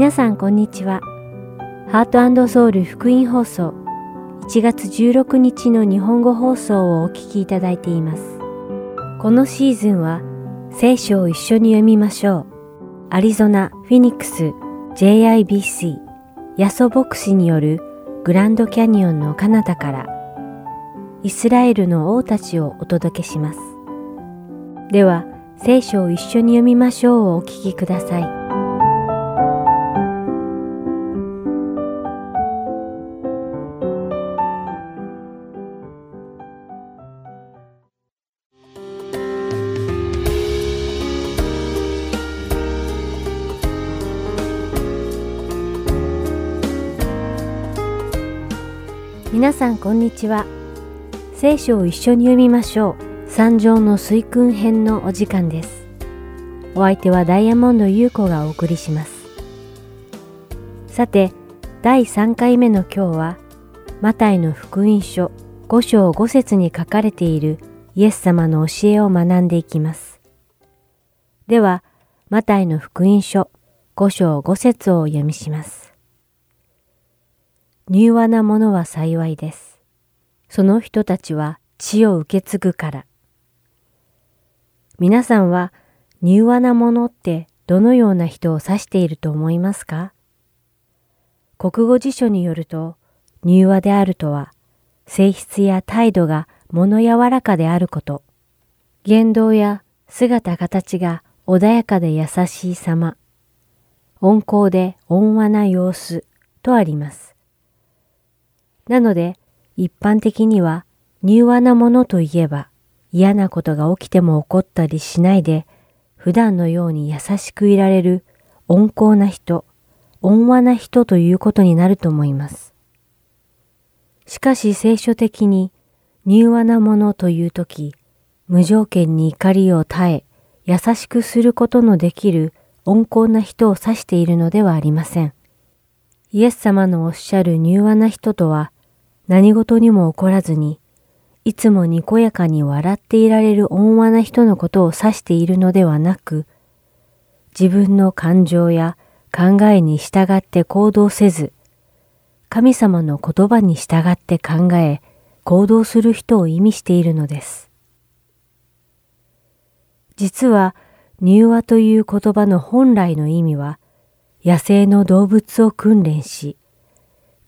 皆さんこんにちは。ハートソウル福音放送1月16日の日本語放送をお聞きいただいています。このシーズンは聖書を一緒に読みましょう。アリゾナ・フィニックス JIBC ヤソ牧師によるグランドキャニオンの彼方からイスラエルの王たちをお届けします。では、聖書を一緒に読みましょうをお聞きください。さんこんにちは。聖書を一緒に読みましょう。三条の水訓編のお時間です。お相手はダイヤモンド優子がお送りします。さて、第3回目の今日は、マタイの福音書5章5節に書かれているイエス様の教えを学んでいきます。では、マタイの福音書5章5節をお読みします。柔和なものは幸いです。その人たちは血を受け継ぐから。皆さんは柔和なものってどのような人を指していると思いますか？国語辞書によると、柔和であるとは、性質や態度が物柔らかであること、言動や姿形が穏やかで優しい様、温厚で温和な様子とあります。なので、一般的には、柔和なものといえば、嫌なことが起きても怒ったりしないで、普段のように優しくいられる温厚な人、温和な人ということになると思います。しかし聖書的に柔和なものというとき、無条件に怒りを耐え、優しくすることのできる温厚な人を指しているのではありません。イエス様のおっしゃる柔和な人とは、何事にも起こらずに、いつもにこやかに笑っていられる温和な人のことを指しているのではなく、自分の感情や考えに従って行動せず、神様の言葉に従って考え、行動する人を意味しているのです。実は、柔和という言葉の本来の意味は、野生の動物を訓練し、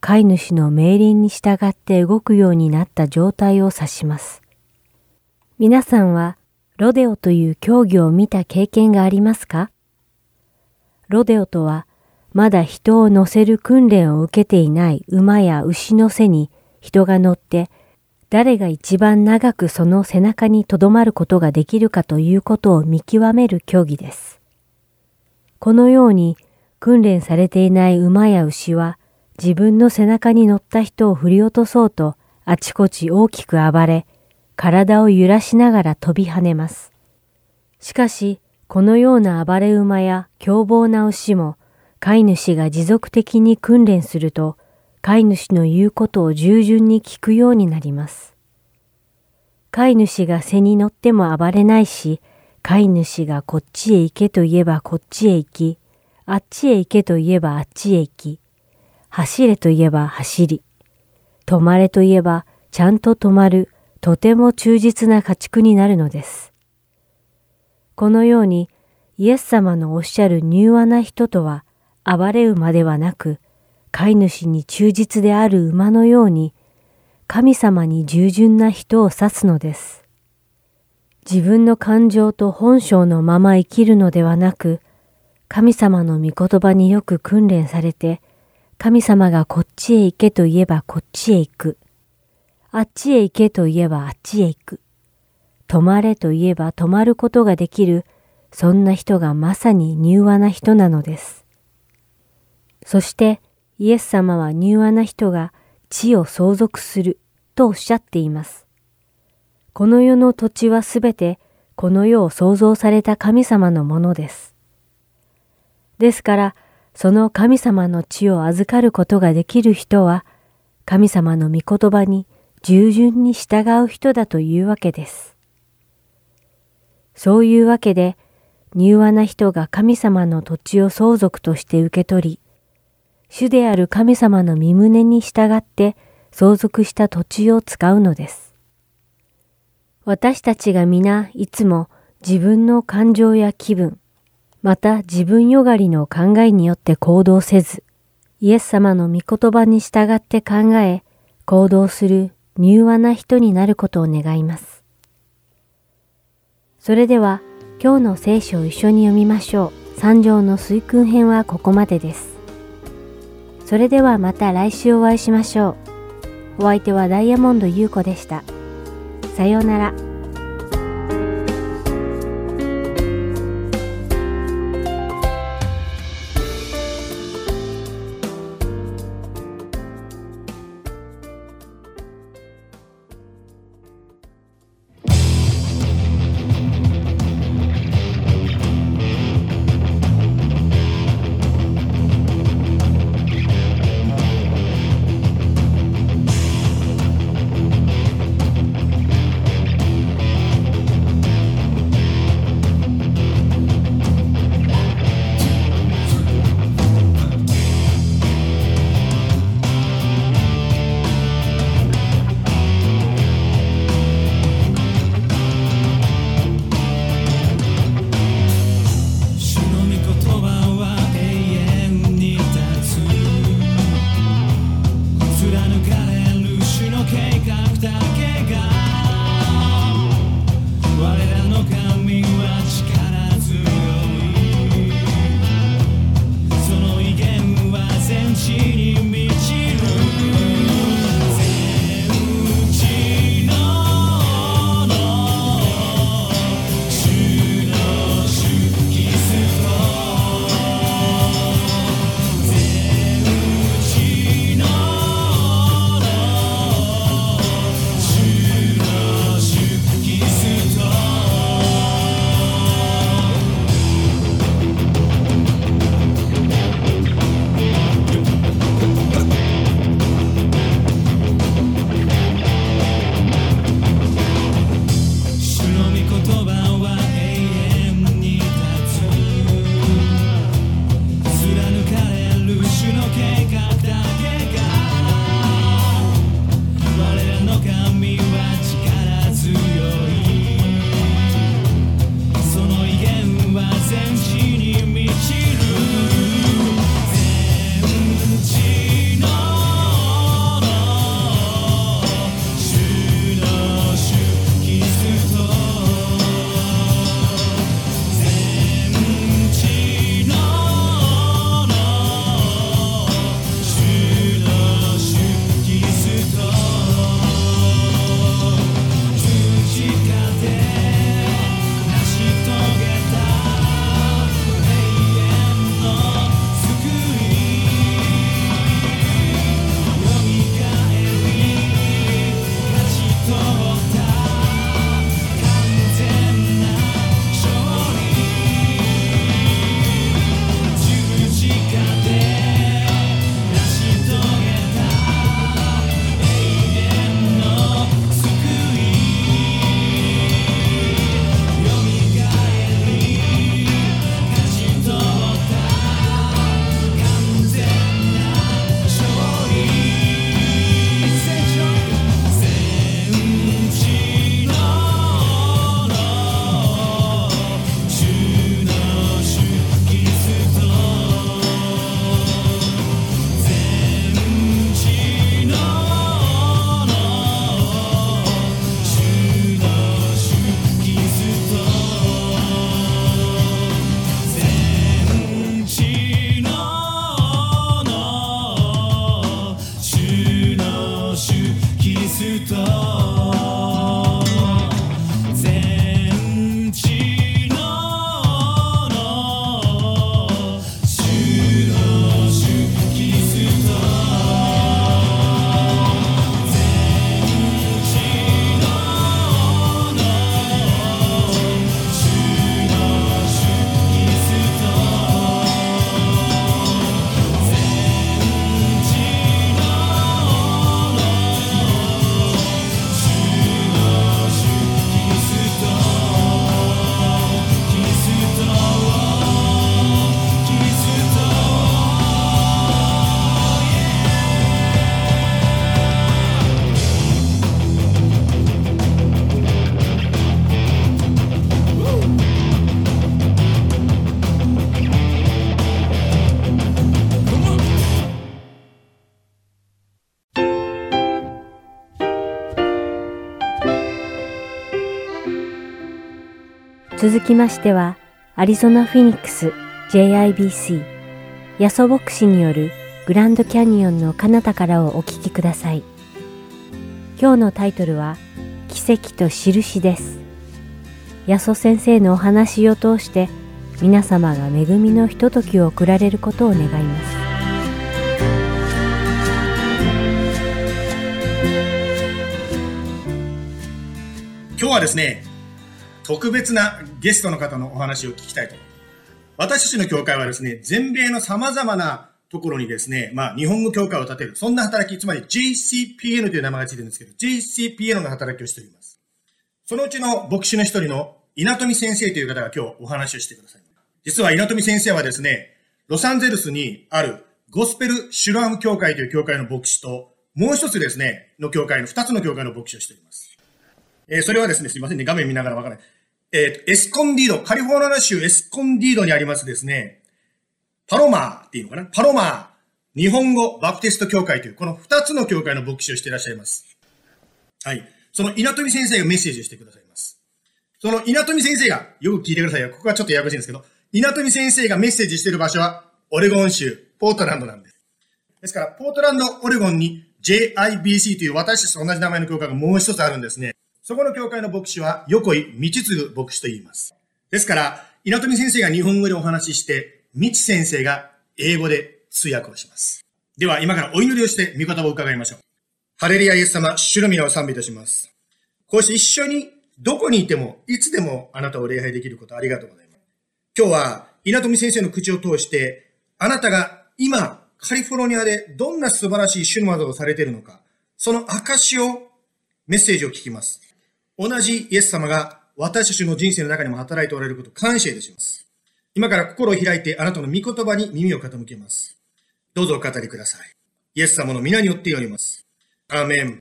飼い主の命令に従って動くようになった状態を指します。皆さんはロデオという競技を見た経験がありますか？ロデオとはまだ人を乗せる訓練を受けていない馬や牛の背に人が乗って誰が一番長くその背中にとどまることができるかということを見極める競技です。このように訓練されていない馬や牛は自分の背中に乗った人を振り落とそうとあちこち大きく暴れ、体を揺らしながら飛び跳ねます。しかし、このような暴れ馬や凶暴な牛も、飼い主が持続的に訓練すると、飼い主の言うことを従順に聞くようになります。飼い主が背に乗っても暴れないし、飼い主がこっちへ行けと言えばこっちへ行き、あっちへ行けと言えばあっちへ行き、走れといえば走り、止まれといえばちゃんと止まる、とても忠実な家畜になるのです。このように、イエス様のおっしゃる柔和な人とは、暴れ馬ではなく、飼い主に忠実である馬のように、神様に従順な人を指すのです。自分の感情と本性のまま生きるのではなく、神様の御言葉によく訓練されて、神様がこっちへ行けと言えばこっちへ行く。あっちへ行けと言えばあっちへ行く。止まれと言えば止まることができる、そんな人がまさに柔和な人なのです。そしてイエス様は柔和な人が地を相続するとおっしゃっています。この世の土地はすべてこの世を創造された神様のものです。ですからその神様の地を預かることができる人は、神様の御言葉に従順に従う人だというわけです。そういうわけで、柔和な人が神様の土地を相続として受け取り、主である神様の身旨に従って相続した土地を使うのです。私たちが皆いつも自分の感情や気分、また自分よがりの考えによって行動せず、イエス様の御言葉に従って考え、行動する柔和な人になることを願います。それでは、今日の聖書を一緒に読みましょう。三条の水訓編はここまでです。それではまた来週お会いしましょう。お相手はダイヤモンド優子でした。さようなら。続きましては、アリゾナ・フィニックス JIBC ヤソ牧師によるグランドキャニオンの彼方からをお聞きください。今日のタイトルは奇跡と印です。ヤソ先生のお話を通して皆様が恵みのひとときを送られることを願います。今日はですね、特別なゲストの方のお話を聞きたいと思います。私たちの教会はですね、全米の様々なところにですね、まあ、日本語教会を立てる、そんな働き、つまり JCPN という名前がついてるんですけど、JCPN の働きをしております。そのうちの牧師の一人の稲富先生という方が今日お話をしてください。実は稲富先生はですね、ロサンゼルスにあるゴスペルシュラム教会という教会の牧師と、もう一つですね、の教会の二つの教会の牧師をしております。えー、それはですね、すいませんね、画面見ながらわからない。えー、エスコンディード、カリフォルニア州エスコンディードにありますですね、パロマーっていうのかな？パロマー、日本語バプテスト教会という、この二つの教会の牧師をしていらっしゃいます。はい。その稲富先生がメッセージをしてくださいます。その稲富先生が、よく聞いてくださいよ。ここはちょっとややこしいんですけど、稲富先生がメッセージしている場所は、オレゴン州、ポートランドなんです。ですから、ポートランド、オレゴンに JIBC という私たちと同じ名前の教会がもう一つあるんですね。そこの教会の牧師は、横井道次牧師と言います。ですから、稲富先生が日本語でお話しして、道先生が英語で通訳をします。では、今からお祈りをして、御言葉を伺いましょう。ハレリアイエス様、主の皆を賛美いたします。こうして一緒に、どこにいても、いつでもあなたを礼拝できることありがとうございます。今日は、稲富先生の口を通して、あなたが今、カリフォルニアでどんな素晴らしい主の技をされているのか、その証を、メッセージを聞きます。同じイエス様が私たちの人生の中にも働いておられることを感謝いたします。今から心を開いてあなたの御言葉に耳を傾けます。どうぞお語りください。イエス様の皆によっております。アーメン。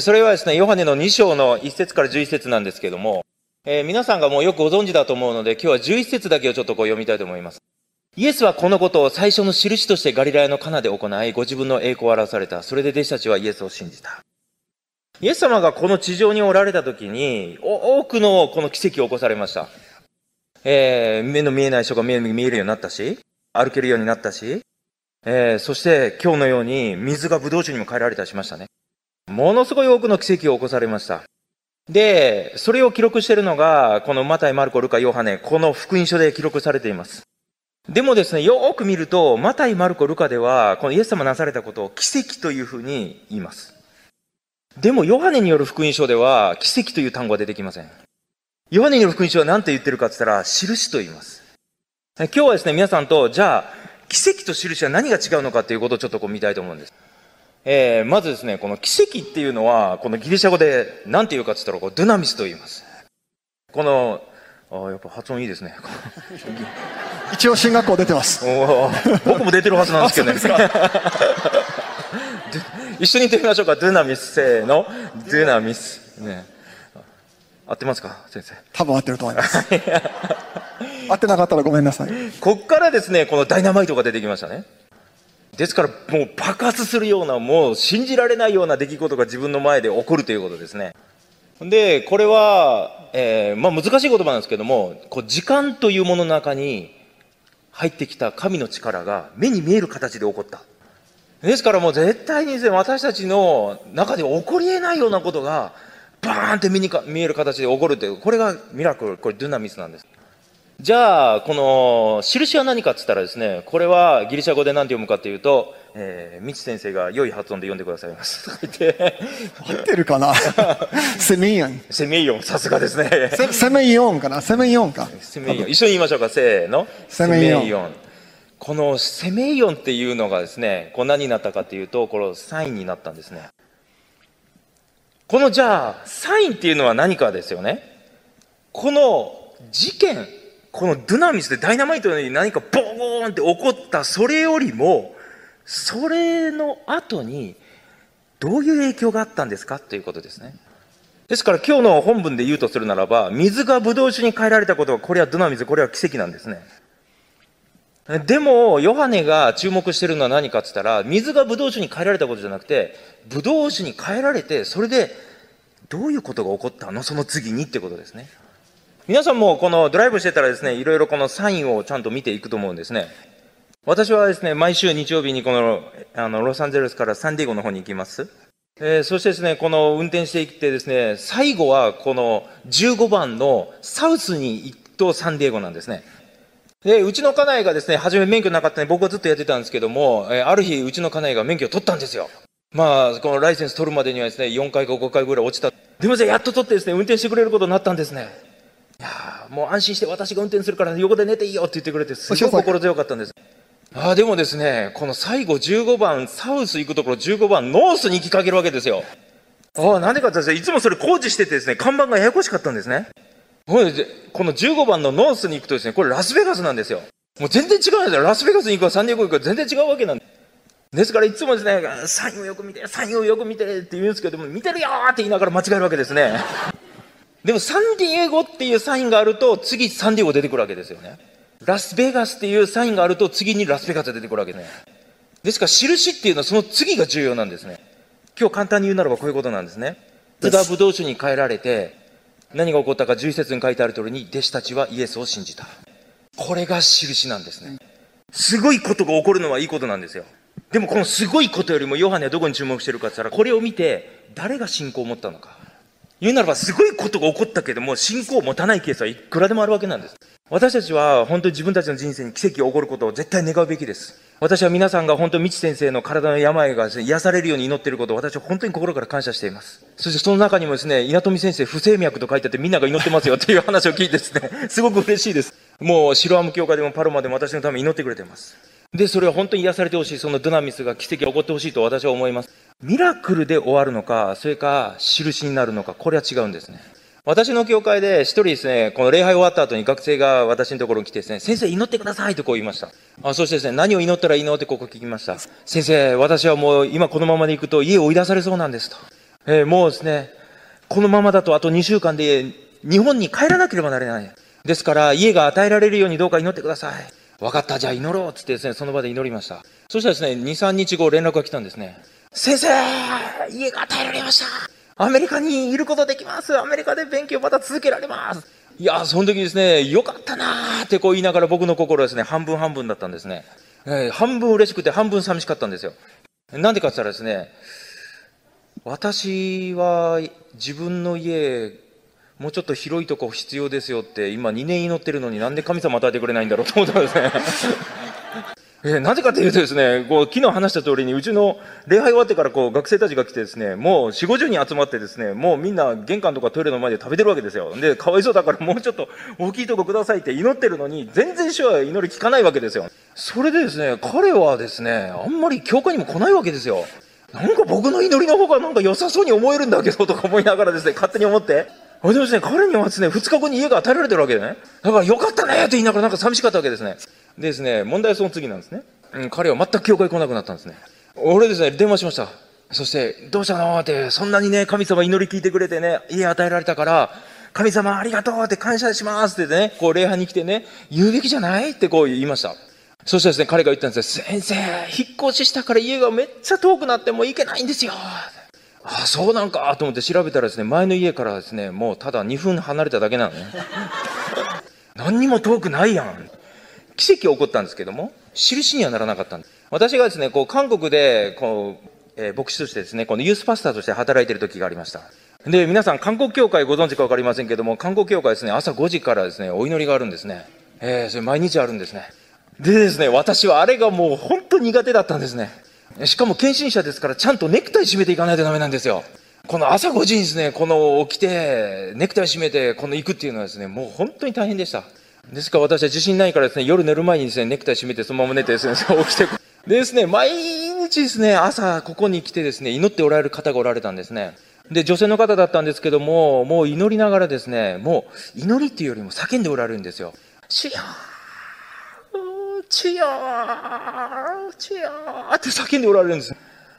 それはですね、ヨハネの2章の1節から11節なんですけども、えー、皆さんがもうよくご存知だと思うので、今日は11節だけをちょっとこう読みたいと思います。イエスはこのことを最初の印としてガリラヤのカナで行い、ご自分の栄光を表された。それで弟子たちはイエスを信じた。イエス様がこの地上におられた時に、多くのこの奇跡を起こされました。えー、目の見えない人が目に見えるようになったし、歩けるようになったし、えー、そして今日のように水がブドウ酒にも変えられたりしましたね。ものすごい多くの奇跡を起こされました。で、それを記録しているのが、このマタイ、マルコ、ルカ、ヨハネ、この福音書で記録されています。でもですね、よーく見ると、マタイ、マルコ、ルカでは、このイエス様なされたことを奇跡というふうに言います。でも、ヨハネによる福音書では、奇跡という単語は出てきません。ヨハネによる福音書は何て言ってるかって言ったら、印と言います。今日はですね、皆さんと、じゃあ、奇跡と印は何が違うのかということをちょっとこう見たいと思うんです。えー、まずですね、この奇跡っていうのは、このギリシャ語で何て言うかって言ったら、こうドゥナミスと言います。この、あやっぱ発音いいですね。一応進学校出てます。僕も出てるはずなんですけどね。一緒に言ってみましょうか。ドゥナミス、せーの。ドゥナミス。ね。合ってますか？先生。多分合ってると思います。合ってなかったらごめんなさい。こっからですね、このダイナマイトが出てきましたね。ですから、もう爆発するような、もう信じられないような出来事が自分の前で起こるということですね。で、これは、えー、まあ難しい言葉なんですけども、こう時間というものの中に入ってきた神の力が目に見える形で起こった。ですからもう絶対にですね、私たちの中で起こり得ないようなことが、バーンって目にか見える形で起こるという、これがミラクル、これドゥナミスなんです。じゃあ、この印は何かって言ったらですね、これはギリシャ語で何て読むかというと、えー、みち先生が良い発音で読んでくださいます。合ってるかな？セメイオン。セメイオン、さすがですね。セメイオンかな？セメイオンか。セメイオン。一緒に言いましょうか、せーの。セメイオン。このセメイオンっていうのがですね、こう何になったかというと、このサインになったんですね。このじゃあ、サインっていうのは何かですよね。この事件、このドゥナミスでダイナマイトのように何かボーンって起こった、それよりも、それの後に、どういう影響があったんですかということですね。ですから今日の本文で言うとするならば、水がブドウ酒に変えられたことは、これはドゥナミス、これは奇跡なんですね。でも、ヨハネが注目してるのは何かって言ったら、水がブドウ酒に変えられたことじゃなくて、ブドウ酒に変えられて、それで、どういうことが起こったの？その次にってことですね。皆さんもこのドライブしてたらですね、いろいろこのサインをちゃんと見ていくと思うんですね。私はですね、毎週日曜日にこの、あの、ロサンゼルスからサンディエゴの方に行きます。えー、そしてですね、この運転していってですね、最後はこの15番のサウスに行くとサンディエゴなんですね。で、うちの家内がですね、初め免許なかったんで僕はずっとやってたんですけども、えー、ある日うちの家内が免許を取ったんですよ。まあ、このライセンス取るまでにはですね、4回か5回ぐらい落ちた。でもやっと取ってですね、運転してくれることになったんですね。いやもう安心して私が運転するから横で寝ていいよって言ってくれて、すごい心強かったんです。ああ、でもですね、この最後15番、 South 行くところ15番、 North に行きかけるわけですよ。ああ、なんでかっていつもそれ工事しててですね、看板がややこしかったんですね。この15番のノースに行くとですね、これラスベガスなんですよ。もう全然違うんですよ。ラスベガスに行くかサンディエゴ行くか全然違うわけなんです。ですからいつもですね、サインをよく見て、サインをよく見てって言うんですけども、見てるよって言いながら間違えるわけですね。でもサンディエゴっていうサインがあると、次サンディエゴ出てくるわけですよね。ラスベガスっていうサインがあると次にラスベガス出てくるわけね。ですから印っていうのはその次が重要なんですね。今日簡単に言うならばこういうことなんですね。ユダブドウ酒に変えられて、何が起こったか11節に書いてある通りに、弟子たちはイエスを信じた。これが印なんですね。すごいことが起こるのはいいことなんですよ。でもこのすごいことよりもヨハネはどこに注目してるかって言ったら、これを見て誰が信仰を持ったのか。言うならばすごいことが起こったけども、信仰を持たないケースはいくらでもあるわけなんです。私たちは本当に自分たちの人生に奇跡が起こることを絶対願うべきです。私は皆さんが本当に未知先生の体の病がです、ね、癒されるように祈っていることを私は本当に心から感謝しています。そしてその中にもですね、稲富先生不整脈と書いてあってみんなが祈ってますよっていう話を聞いてですね、すごく嬉しいです。もう白アム教会でもパロマでも私のために祈ってくれています。で、それは本当に癒されてほしい、そのドナミスが奇跡が起こってほしいと私は思います。ミラクルで終わるのか、それか印になるのか、これは違うんですね。私の教会で一人ですね、この礼拝終わった後に学生が私のところに来てですね、先生祈ってくださいとこう言いました。あそしてですね、何を祈ったらいいのってここ聞きました。先生、私はもう今このままで行くと家を追い出されそうなんですと。えー、もうですね、このままだとあと2週間で日本に帰らなければなれない。ですから家が与えられるようにどうか祈ってください。分かった、じゃあ祈ろうっつってですね、その場で祈りました。そしたらですね、2、3日後連絡が来たんですね。先生家が与えられましたアメリカにいることできますアメリカで勉強また続けられますいやその時ですね、よかったなーってこう言いながら僕の心はですね、半分半分だったんですね。えー、半分嬉しくて半分寂しかったんですよ。なんでかって言ったらですね、私は自分の家、もうちょっと広いとこ必要ですよって、今2年祈ってるのになんで神様与えてくれないんだろうと思ったんですね。えー、なぜかというとですね、こう、昨日話した通りに、うちの礼拝終わってからこう、学生たちが来てですね、もう4、50人集まってですね、もうみんな玄関とかトイレの前で食べてるわけですよ。で、かわいそうだからもうちょっと大きいとこくださいって祈ってるのに、全然主は祈り聞かないわけですよ。それでですね、彼はですね、あんまり教会にも来ないわけですよ。なんか僕の祈りの方がなんか良さそうに思えるんだけど、とか思いながらですね、勝手に思って。でもですね、彼にはですね、2日後に家が与えられてるわけでね。だからよかったねって言いながらなんか寂しかったわけですね。でですね、問題はその次なんですね。うん、彼は全く教会来なくなったんですね。俺ですね、電話しました。そして、どうしたのって、そんなにね、神様祈り聞いてくれてね、家与えられたから、神様ありがとうって感謝しますってね、こう礼拝に来てね、言うべきじゃないってこう言いました。そしたらですね、彼が言ったんですよ。先生、引っ越ししたから家がめっちゃ遠くなってもう行けないんですよ。あ、そうなんかと思って調べたらですね、前の家からですね、もうただ2分離れただけなのね。何にも遠くないやん。奇跡起こったんですけども、印にはならなかったんです。私がですね、こう、韓国で、こう、えー、牧師としてですね、このユースパスターとして働いてる時がありました。で、皆さん、韓国教会ご存知かわかりませんけども、韓国教会ですね、朝5時からですね、お祈りがあるんですね。えー、それ毎日あるんですね。でですね、私はあれがもう本当苦手だったんですね。しかも献身者ですから、ちゃんとネクタイ締めていかないとダメなんですよ。この朝5時にですね、この起きて、ネクタイ締めて、この行くっていうのはですね、もう本当に大変でした。ですから私は自信ないからですね、夜寝る前にですね、ネクタイ締めてそのまま寝てですね、起きて、でですね、毎日ですね、朝ここに来てですね、祈っておられる方がおられたんですね。で、女性の方だったんですけども、もう祈りながらですね、もう祈りっていうよりも叫んでおられるんですよ。主よ主よ主よって叫んでおられるんです。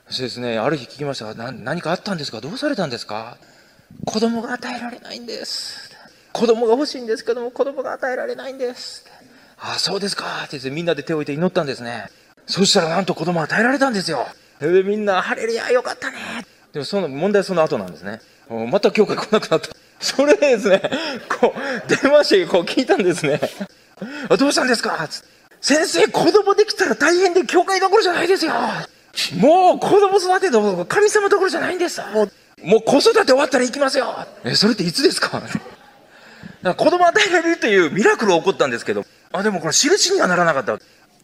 そしてですね、ある日聞きました。な何かあったんですか？どうされたんですか？子供が与えられないんです。子供が欲しいんですけども子供が与えられないんです。ああそうですか。ってみんなで手を置いて祈ったんですね。そしたらなんと子供与えられたんですよ。でみんな「ハレルヤよかったね」でもその問題はその後なんですね。また教会来なくなった。それでですね、こう、電話してこう聞いたんですね。あどうしたんですか？先生、子供できたら大変で教会どころじゃないですよ。もう子供育てと神様どころじゃないんです。もう、もう子育て終わったら行きますよ。え、それっていつですか？子供与えられるというミラクルが起こったんですけど、あ、でもこれ印にはならなかった。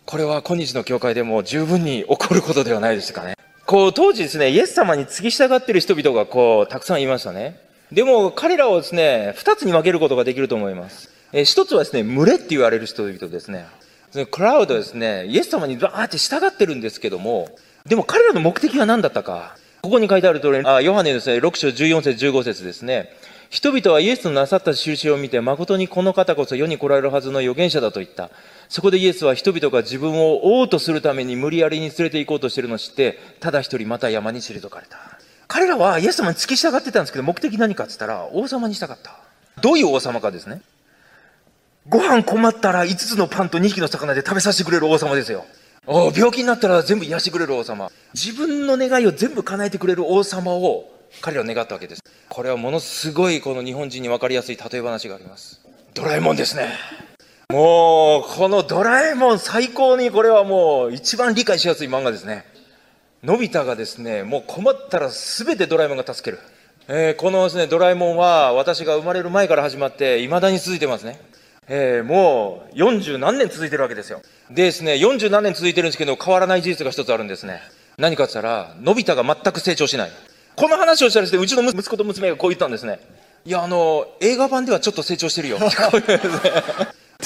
これは今日の教会でも十分に起こることではないですかね。こう、当時ですね、イエス様に付き従っている人々がこう、たくさんいましたね。でも彼らをですね、二つに分けることができると思います。え一つはですね、群れって言われる人々ですね。クラウドですね、イエス様にバーって従ってるんですけども、でも彼らの目的は何だったか。ここに書いてある通り、あヨハネですね、6章14節15節ですね。人々はイエスのなさった印を見て、誠にこの方こそ世に来られるはずの預言者だと言った。そこでイエスは人々が自分を王とするために無理やりに連れて行こうとしているのを知って、ただ一人また山に退かれた。彼らはイエス様に付き従ってたんですけど、目的何かって言ったら、王様にしたかった。どういう王様かですね。ご飯困ったら5つのパンと2匹の魚で食べさせてくれる王様ですよ。お病気になったら全部癒してくれる王様。自分の願いを全部叶えてくれる王様を彼らは願ったわけです。これはものすごいこの日本人に分かりやすい例え話があります。ドラえもんですね。もう、このドラえもん最高にこれはもう一番理解しやすい漫画ですね。のび太がですね、もう困ったら全てドラえもんが助ける。えー、このですね、ドラえもんは私が生まれる前から始まって未だに続いてますね。えー、もう40何年続いてるわけですよ。でですね、40何年続いてるんですけど、変わらない事実が一つあるんですね。何かって言ったら、のび太が全く成長しない。この話をしたらですね、うちの息子と娘がこう言ったんですね。いや、あの、映画版ではちょっと成長してるよ。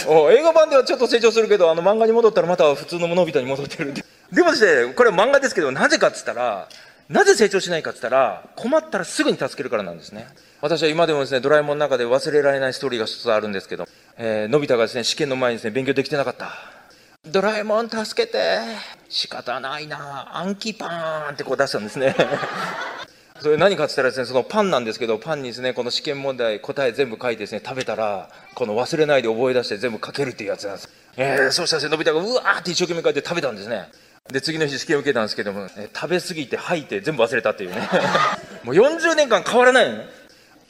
お映画版ではちょっと成長するけど、あの漫画に戻ったらまた普通ののび太に戻ってるんで。でもですね、これは漫画ですけど、なぜかって言ったら、なぜ成長しないかって言ったら、困ったらすぐに助けるからなんですね。私は今でもですね、ドラえもんの中で忘れられないストーリーが一つあるんですけど、えー、のび太がですね、試験の前にですね、勉強できてなかった。ドラえもん助けて。仕方ないな。暗記パーンってこう出したんですね。それ何かって言ったらですね、そのパンなんですけど、パンにですね、この試験問題、答え全部書いてですね、食べたら、この忘れないで覚え出して全部書けるっていうやつなんです。えー、そうしたらですね、のび太がうわーって一生懸命書いて食べたんですね。で、次の日試験受けたんですけども、え食べ過ぎて吐いて全部忘れたっていうね。もう40年間変わらないのね。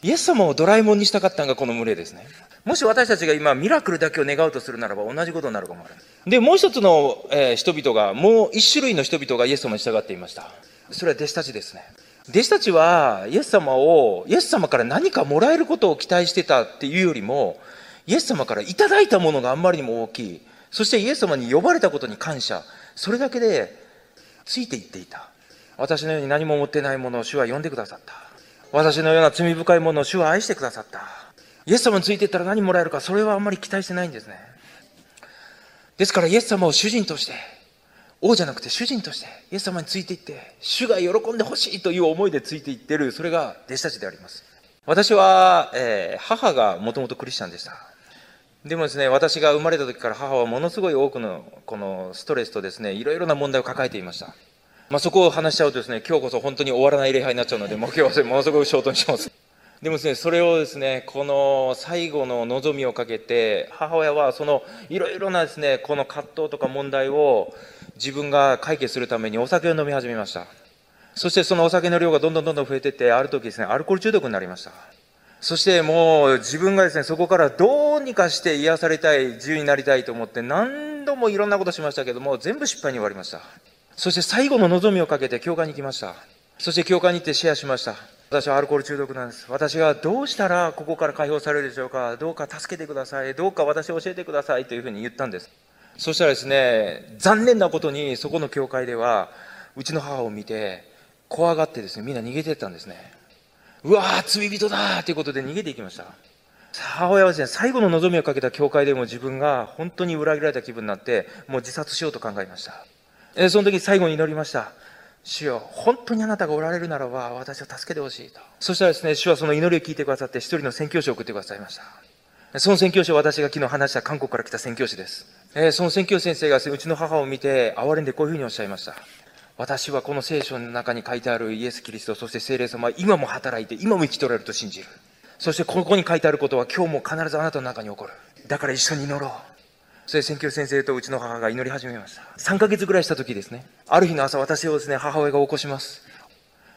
イエス様をドラえもんにしたかったのがこの群れですね。もし私たちが今ミラクルだけを願うとするならば同じことになるかもしれない。で、もう一つの、えー、人々が、もう一種類の人々がイエス様に従っていました。それは弟子たちですね。弟子たちはイエス様を、イエス様から何かもらえることを期待してたっていうよりも、イエス様からいただいたものがあんまりにも大きい。そしてイエス様に呼ばれたことに感謝。それだけでついていっていた。私のように何も持ってないものを主は呼んでくださった。私のような罪深いものを主は愛してくださった。イエス様についていったら何もらえるか、それはあんまり期待してないんですね。ですからイエス様を主人として、王じゃなくて主人として、イエス様についていって、主が喜んでほしいという思いでついていってる、それが弟子たちであります。私は、えー、母がもともとクリスチャンでした。でもですね、私が生まれた時から母はものすごい多くのこのストレスとですね、いろいろな問題を抱えていました。まあ、そこを話しちゃうとですね、今日こそ本当に終わらない礼拝になっちゃうので、もう今日はものすごくショートにします。でもですね、それをですね、この最後の望みをかけて、母親はそのいろいろなですね、この葛藤とか問題を自分が解決するためにお酒を飲み始めました。そしてそのお酒の量がどんどんどんどん増えてって、ある時ですね、アルコール中毒になりました。そしてもう自分がですね、そこからどうにかして癒されたい、自由になりたいと思って何度もいろんなことしましたけども、全部失敗に終わりました。そして最後の望みをかけて教会に行きました。そして教会に行ってシェアしました。私はアルコール中毒なんです。私はどうしたらここから解放されるでしょうか？どうか助けてください。どうか私を教えてくださいというふうに言ったんです。そしたらですね、残念なことにそこの教会では、うちの母を見て、怖がってですね、みんな逃げてったんですね。うわー、罪人だということで逃げていきました。母親はですね、最後の望みをかけた教会でも自分が本当に裏切られた気分になって、もう自殺しようと考えました。えその時最後に祈りました。主よ、本当にあなたがおられるならば、私を助けてほしいと。そしたらですね、主はその祈りを聞いてくださって、一人の宣教師を送ってくださいました。その宣教師は私が昨日話した韓国から来た宣教師です。え、その宣教師先生がうちの母を見て、憐れんでこういうふうにおっしゃいました。私はこの聖書の中に書いてあるイエス・キリスト、そして聖霊様は今も働いて、今も生き取られると信じる。そしてここに書いてあることは今日も必ずあなたの中に起こる。だから一緒に祈ろう。それ選挙先生とうちの母が祈り始めました。3ヶ月ぐらいした時ですね。ある日の朝、私をですね、母親が起こします。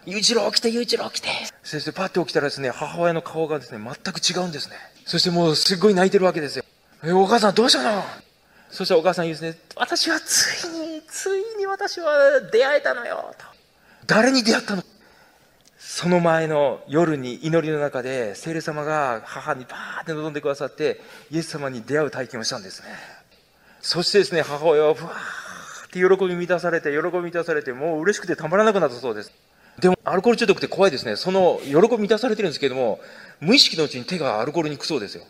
雄一郎起きて、雄一郎起きて。そしてパッと起きたらですね、母親の顔がですね、全く違うんですね。そしてもうすっごい泣いてるわけですよ。え、お母さんどうしたの？そしてお母さん言うんですね、私はついに、ついに私は出会えたのよ、と。誰に出会ったの？その前の夜に祈りの中で聖霊様が母にバーって望んでくださってイエス様に出会う体験をしたんですねそしてですね母親はブワーって喜び満たされて喜び満たされてもう嬉しくてたまらなくなったそうです。でもアルコール中毒って怖いですね。その喜び満たされてるんですけども無意識のうちに手がアルコールにくそうですよ。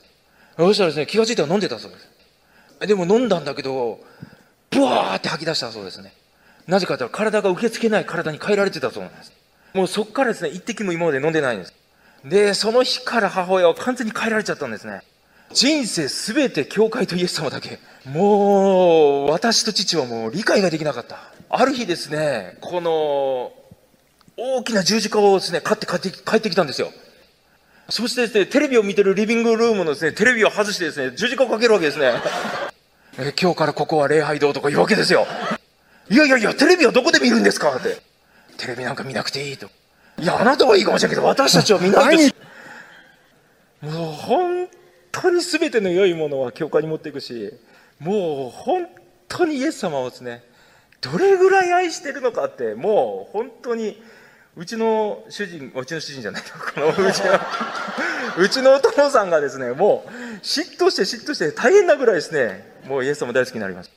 そしたらですね気が付いたら飲んでたそうです。でも飲んだんだけどブワーって吐き出したそうですね。なぜかというと体が受け付けない体に変えられてたそうなんです。もうそこからですね、一滴も今まで飲んでないんです。で、その日から母親は完全に変えられちゃったんですね。人生すべて教会とイエス様だけ。もう、私と父はもう理解ができなかった。ある日ですね、この、大きな十字架をですね、買って帰って帰ってきたんですよ。そしてですね、テレビを見てるリビングルームのですね、テレビを外してですね、十字架をかけるわけですね。え今日からここは礼拝堂とか言うわけですよ。いやいやいや、テレビはどこで見るんですか？って。テレビなんか見なくていいと。いや、あなたはいいかもしれないけど、私たちは見ないです。もう本当に全ての良いものは教会に持っていくし、もう本当にイエス様をですね、どれぐらい愛してるのかって、もう本当に、うちの主人、うちの主人じゃないこのうちの、うちのお父さんがですね、もう嫉妬して嫉妬して大変なぐらいですね、もうイエス様大好きになります。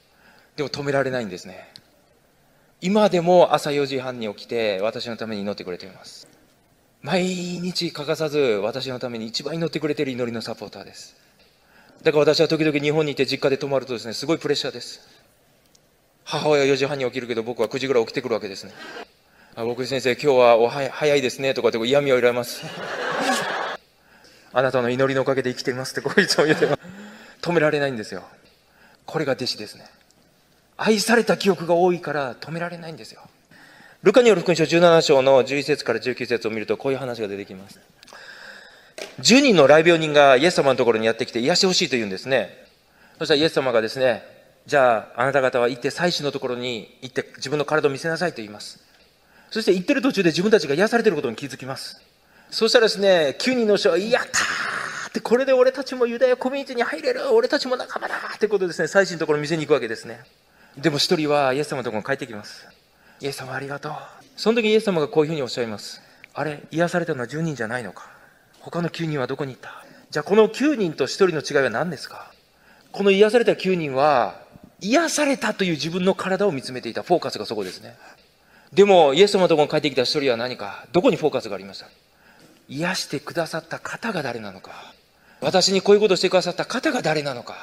でも止められないんですね。今でも朝4時半に起きて私のために祈ってくれています毎日欠かさず私のために一番祈ってくれている祈りのサポーターです。だから私は時々日本にいて実家で泊まるとですねすごいプレッシャーです。母親4時半に起きるけど僕は9時ぐらい起きてくるわけですね。あ僕先生今日はおは早いですねとかって嫌味を入れます。あなたの祈りのおかげで生きていますってこいつも言って止められないんですよ。これが弟子ですね。愛された記憶が多いから止められないんですよ。ルカによる福音書17章の11節から19節を見るとこういう話が出てきます。10人の来病人がイエス様のところにやってきて癒してほしいと言うんですね。そしたらイエス様がですね、じゃああなた方は行って祭司のところに行って自分の体を見せなさいと言います。そして行ってる途中で自分たちが癒されてることに気づきます。そしたらですね、9人の人は、やったーって、これで俺たちもユダヤコミュニティに入れる俺たちも仲間だってことですね、祭司のところに店に行くわけですね。でも一人はイエス様のところに帰ってきます。イエス様ありがとう。その時イエス様がこういうふうにおっしゃいます。あれ、癒されたのは10人じゃないのか。他の9人はどこに行った？じゃあこの9人と1人の違いは何ですか？この癒された9人は、癒されたという自分の体を見つめていた。フォーカスがそこですね。でも、イエス様のところに帰ってきた1人は何か、どこにフォーカスがありました？癒してくださった方が誰なのか？私にこういうことをしてくださった方が誰なのか？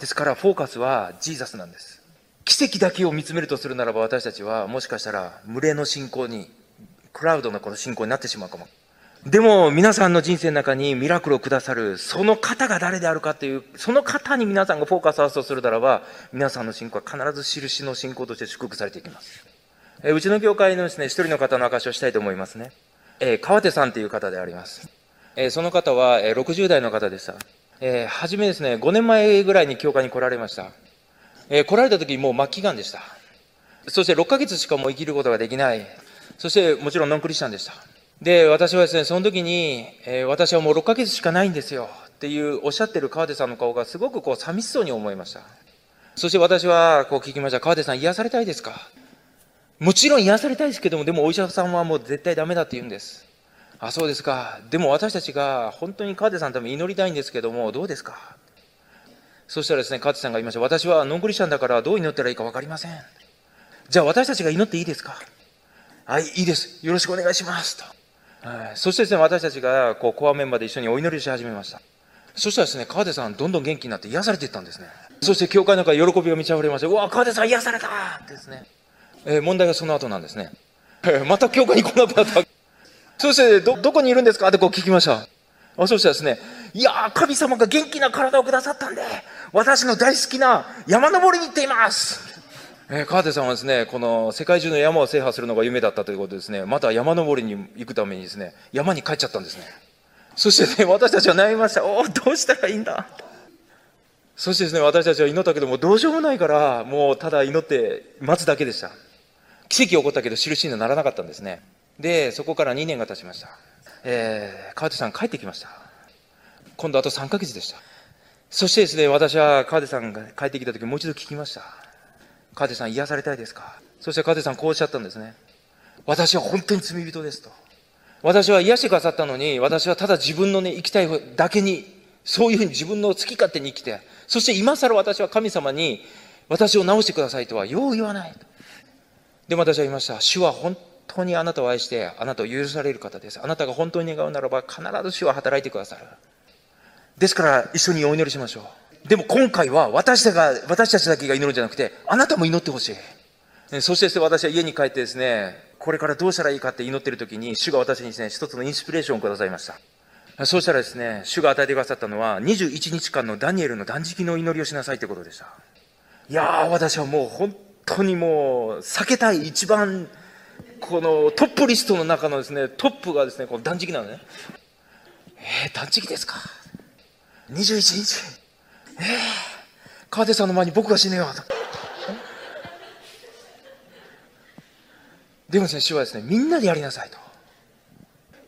ですから、フォーカスはジーザスなんです。奇跡だけを見つめるとするならば私たちはもしかしたら群れの信仰にクラウドのこの信仰になってしまうかも。でも皆さんの人生の中にミラクルをくださるその方が誰であるかっていうその方に皆さんがフォーカス合わすとするならば皆さんの信仰は必ず印の信仰として祝福されていきます。えうちの教会のですね一人の方の証をしたいと思いますね、えー、川手さんという方であります、えー、その方は、えー、60代の方でした、えー、初めですね5年前ぐらいに教会に来られました。えー、来られた時もう末期がんでした。そして6ヶ月しかもう生きることができない。そしてもちろんノンクリスチャンでした。で、私はですね、その時に、えー、私はもう6ヶ月しかないんですよっていうおっしゃってる川手さんの顔がすごくこう寂しそうに思いました。そして私はこう聞きました。川手さん癒されたいですか？もちろん癒されたいですけども、でもお医者さんはもう絶対ダメだって言うんです。あ、そうですか。でも私たちが本当に川手さんのために祈りたいんですけども、どうですか？そしたらですね、勝さんが言いました。私はノンクリスチャンだからどう祈ったらいいか分かりません。じゃあ私たちが祈っていいですか？はい、いいです。よろしくお願いします。と。はい、そしてですね、私たちがこうコアメンバーで一緒にお祈りし始めました。そしたらですね、川手さんどんどん元気になって癒されていったんですね。そして教会の中喜びが満ち溢れまして、うわ、川手さん癒されたってですね。えー、問題がその後なんですね。また教会に来なくなった。そしてど、どこにいるんですか？ってこう聞きました。あそしたらですね、いや神様が元気な体をくださったんで、私の大好きな山登りに行っています。えー、川手さんはですね、この世界中の山を制覇するのが夢だったということですね、また山登りに行くためにですね、山に帰っちゃったんですね。そしてね、私たちは悩みました。おお、どうしたらいいんだ？そしてですね、私たちは祈ったけども、どうしようもないから、もうただ祈って待つだけでした。奇跡起こったけど、印にはならなかったんですね。で、そこから2年が経ちました。えー、川手さん帰ってきました。今度あと3ヶ月でした。そしてですね、私は川手さんが帰ってきた時もう一度聞きました。川手さん癒されたいですか？そして川手さんこうおっしゃったんですね。私は本当に罪人ですと。私は癒してくださったのに、私はただ自分のね、生きたいだけに、そういうふうに自分の好き勝手に生きて、そして今更私は神様に、私を治してくださいとはよう言わないと。でも私は言いました。主は本当にあなたを愛して、あなたを許される方です。あなたが本当に願うならば、必ず主は働いてくださる。ですから一緒にお祈りしましょう。でも今回は私たちが私たちだけが祈るんじゃなくて、あなたも祈ってほしい。そして私は家に帰ってですね、これからどうしたらいいかって祈ってる時に、主が私にですね、一つのインスピレーションをくださいました。そうしたらですね、主が与えてくださったのは、21日間のダニエルの断食の祈りをしなさいってことでした。いやー、私はもう本当にもう、避けたい一番、このトップリストの中のですね、トップがですね、この断食なのね。えー、断食ですか。21日。えー、川手さんの前に僕が死ねよと。でもですね、主はですね、みんなでやりなさいと。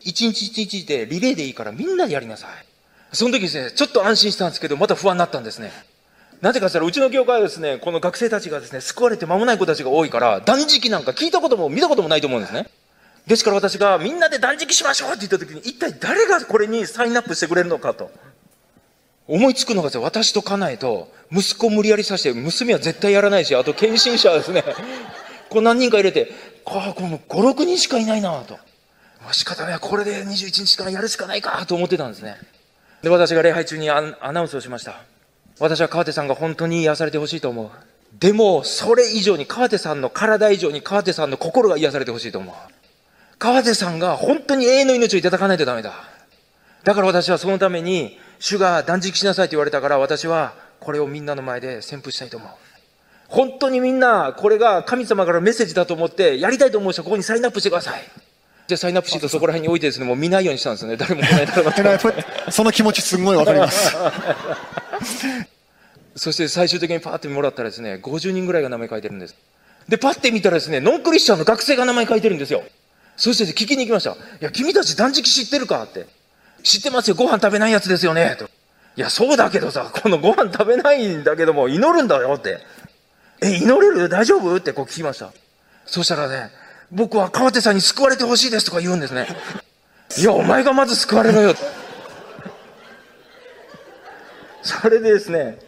一日一日でリレーでいいからみんなでやりなさい。その時ですね、ちょっと安心したんですけど、また不安になったんですね。なぜかったら、うちの教会はですね、この学生たちがですね、救われて間もない子たちが多いから、断食なんか聞いたことも見たこともないと思うんですね。ですから私がみんなで断食しましょうって言った時に、一体誰がこれにサインアップしてくれるのかと。思いつくのがですね、私と家内と、息子を無理やりさせて、娘は絶対やらないし、あと献身者はですね、こう何人か入れて、ああ、この5、6人しかいないなと。仕方ない、これで21日間やるしかないかと思ってたんですね。で、私が礼拝中にアナウンスをしました。私は川手さんが本当に癒されてほしいと思う。でも、それ以上に川手さんの体以上に川手さんの心が癒されてほしいと思う。川手さんが本当に永遠の命をいただかないとダメだ。だから私はそのために、主が断食しなさいと言われたから、私はこれをみんなの前で宣布したいと思う。本当にみんな、これが神様からメッセージだと思って、やりたいと思う人はここにサインアップしてください。じゃあサインアップシートそこら辺に置いてですね、もう見ないようにしたんですね。誰も来ないだろうな その気持ちすごいわかります。そして最終的にパーってもらったらですね、50人ぐらいが名前書いてるんです。で、パッて見たらですね、ノンクリスチャンの学生が名前書いてるんですよ。そして聞きに行きました。いや、君たち断食知ってるかって。知ってますよ、ご飯食べないやつですよね。と。いや、そうだけどさ、このご飯食べないんだけども、祈るんだよって。え、祈れる？大丈夫？ってこう聞きました。そしたらね、僕は川手さんに救われてほしいですとか言うんですね。いや、お前がまず救われろよ。それでですね、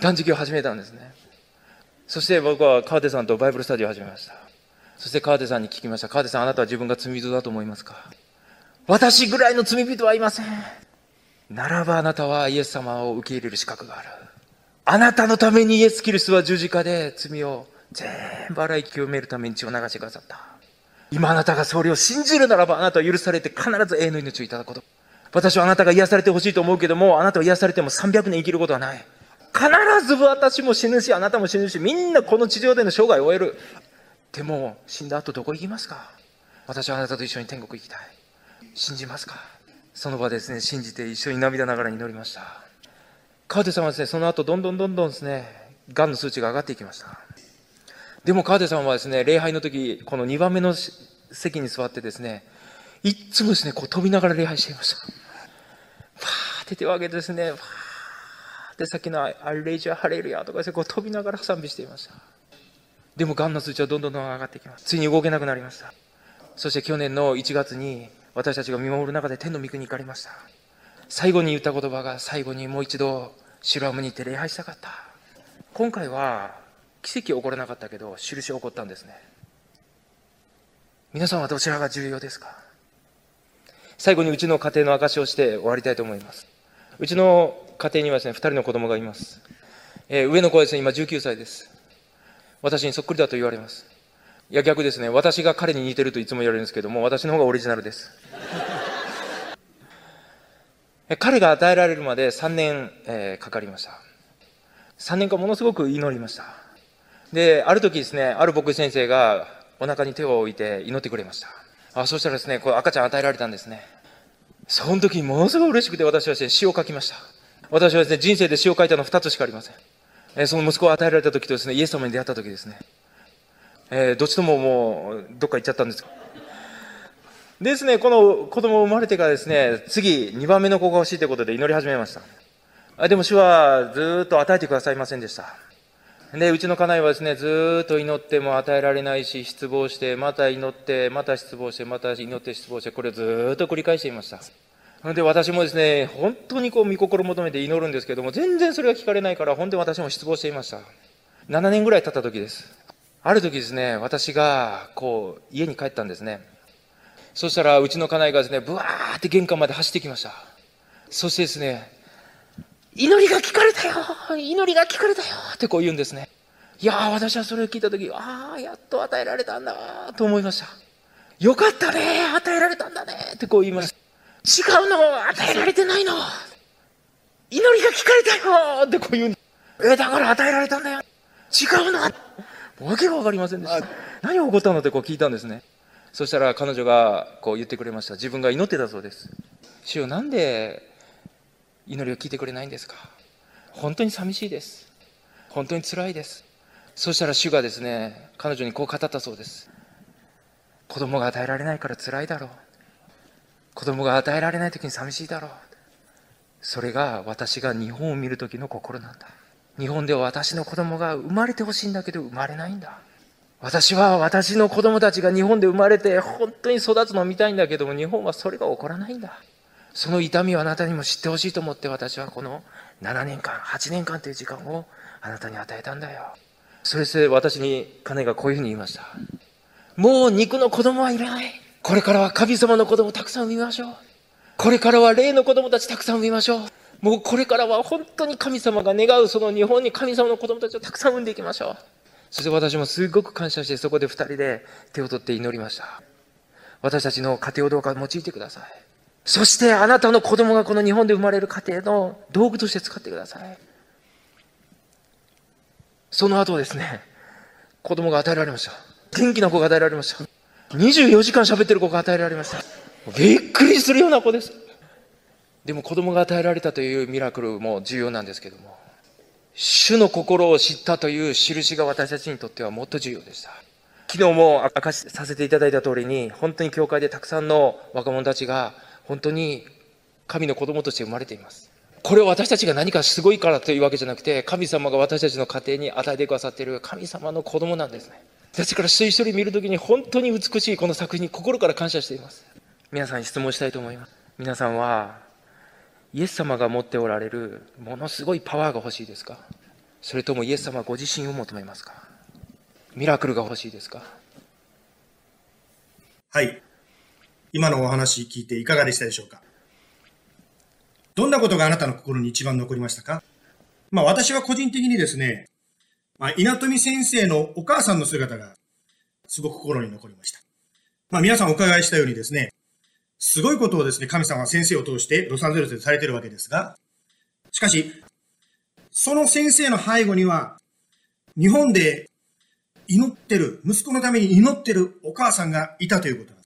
断食を始めたんですね。そして僕は川手さんとバイブルスタディを始めました。そして川手さんに聞きました。川手さん、あなたは自分が罪人だと思いますか？私ぐらいの罪人はいません。ならばあなたはイエス様を受け入れる資格がある。あなたのためにイエス・キリストは十字架で罪を全部洗い清めるために血を流してくださった。今あなたがそれを信じるならばあなたは許されて必ず永遠の命をいただくこと。私はあなたが癒されてほしいと思うけども、あなたは癒されても300年生きることはない。必ず私も死ぬし、あなたも死ぬし、みんなこの地上での生涯を終える。でも、死んだ後どこ行きますか？私はあなたと一緒に天国行きたい。信じますか？その場ですね、信じて一緒に涙ながらに祈りました。川手さんはですね、その後どんどんどんどんですね、がんの数値が上がっていきました。でも川手さんはですね、礼拝の時、この2番目の席に座ってですね、いっつもですね、こう飛びながら礼拝していました。ファーって手を挙げてですね、ファーってさっきのアレイジャーハレルヤとかで、こう飛びながら賛美していました。でも、がんの数値はどんどんどん上がってきます。ついに動けなくなりました。そして去年の1月に、私たちが見守る中で天の御国に行かれました。最後に言った言葉が、最後にもう一度、シロアムに行って礼拝したかった。今回は、奇跡起こらなかったけど、印起こったんですね。皆さんはどちらが重要ですか？最後にうちの家庭の証しをして終わりたいと思います。うちの家庭にはですね、2人の子供がいます。えー、上の子はですね、今19歳です。私にそっくりだと言われます。いや、逆ですね。私が彼に似てるといつも言われるんですけども、私の方がオリジナルです。彼が与えられるまで3年、えー、かかりました。3年間ものすごく祈りました。で、ある時ですね、ある牧師先生がお腹に手を置いて祈ってくれました。あそしたらですね、こう赤ちゃん与えられたんですね。その時にものすごい嬉しくて私は、詩を書きました。私はですね、人生で詩を書いたのは2つしかありません。えその息子を与えられた時とですね、イエス様に出会った時ですね。えー、どっちとももう、どっか行っちゃったんですですね、この子供生まれてからですね、次、2番目の子が欲しいということで祈り始めました。あでも主はずっと与えてくださいませんでした。で、うちの家内はですね、ずっと祈っても与えられないし、失望して、また祈って、また失望して、また祈って失望して、これをずっと繰り返していました。で、私もですね、本当にこう、見心求めて祈るんですけども、全然それが聞かれないから、本当に私も失望していました。7年ぐらい経った時です。ある時ですね、私が、こう、家に帰ったんですね。そしたら、うちの家内がですね、ブワーって玄関まで走ってきました。そしてですね、祈りが聞かれたよ祈りが聞かれたよってこう言うんですね。いや、私はそれを聞いたとき、ああ、やっと与えられたんだと思いました。よかったね与えられたんだねってこう言いました。違うの与えられてないの祈りが聞かれたよってこう言うんえ、だから与えられたんだよ違うのわけがわかりませんでした。何が起こったのってこう聞いたんですね。そしたら彼女がこう言ってくれました。自分が祈ってたそうです。主よなんで祈りを聞いてくれないんですか？本当に寂しいです。本当に辛いです。そしたら主がですね、彼女にこう語ったそうです。子供が与えられないから辛いだろう。子供が与えられない時に寂しいだろう。それが私が日本を見る時の心なんだ。日本では私の子供が生まれてほしいんだけど生まれないんだ。私は私の子供たちが日本で生まれて本当に育つのを見たいんだけども日本はそれが起こらないんだ。その痛みをあなたにも知ってほしいと思って私はこの7年間、8年間という時間をあなたに与えたんだよ。それで私に金がこういうふうに言いました。もう肉の子供はいらない。これからは神様の子供たくさん産みましょう。これからは霊の子供たちたくさん産みましょう。もうこれからは本当に神様が願うその日本に神様の子供たちをたくさん産んでいきましょう。そして私もすごく感謝してそこで2人で手を取って祈りました。私たちの家庭をどうか用いてください。そしてあなたの子供がこの日本で生まれる家庭の道具として使ってください。その後ですね、子供が与えられました。元気な子が与えられました。24時間喋ってる子が与えられました。びっくりするような子です。でも子供が与えられたというミラクルも重要なんですけども、主の心を知ったという印が私たちにとってはもっと重要でした。昨日も明かしさせていただいた通りに、本当に教会でたくさんの若者たちが本当に神の子供として生まれています。これは私たちが何かすごいからというわけじゃなくて、神様が私たちの家庭に与えてくださっている神様の子供なんですね。私から一人一人見るときに本当に美しいこの作品に心から感謝しています。皆さんに質問したいと思います。皆さんは、イエス様が持っておられるものすごいパワーが欲しいですか？それともイエス様ご自身を求めますか？ミラクルが欲しいですか？はい。今のお話聞いていかがでしたでしょうか？どんなことがあなたの心に一番残りましたか？まあ私は個人的にですね、まあ、稲富先生のお母さんの姿がすごく心に残りました。まあ皆さんお伺いしたようにですね、すごいことをですね、神様は先生を通してロサンゼルスでされてるわけですが、しかし、その先生の背後には、日本で祈ってる、息子のために祈ってるお母さんがいたということ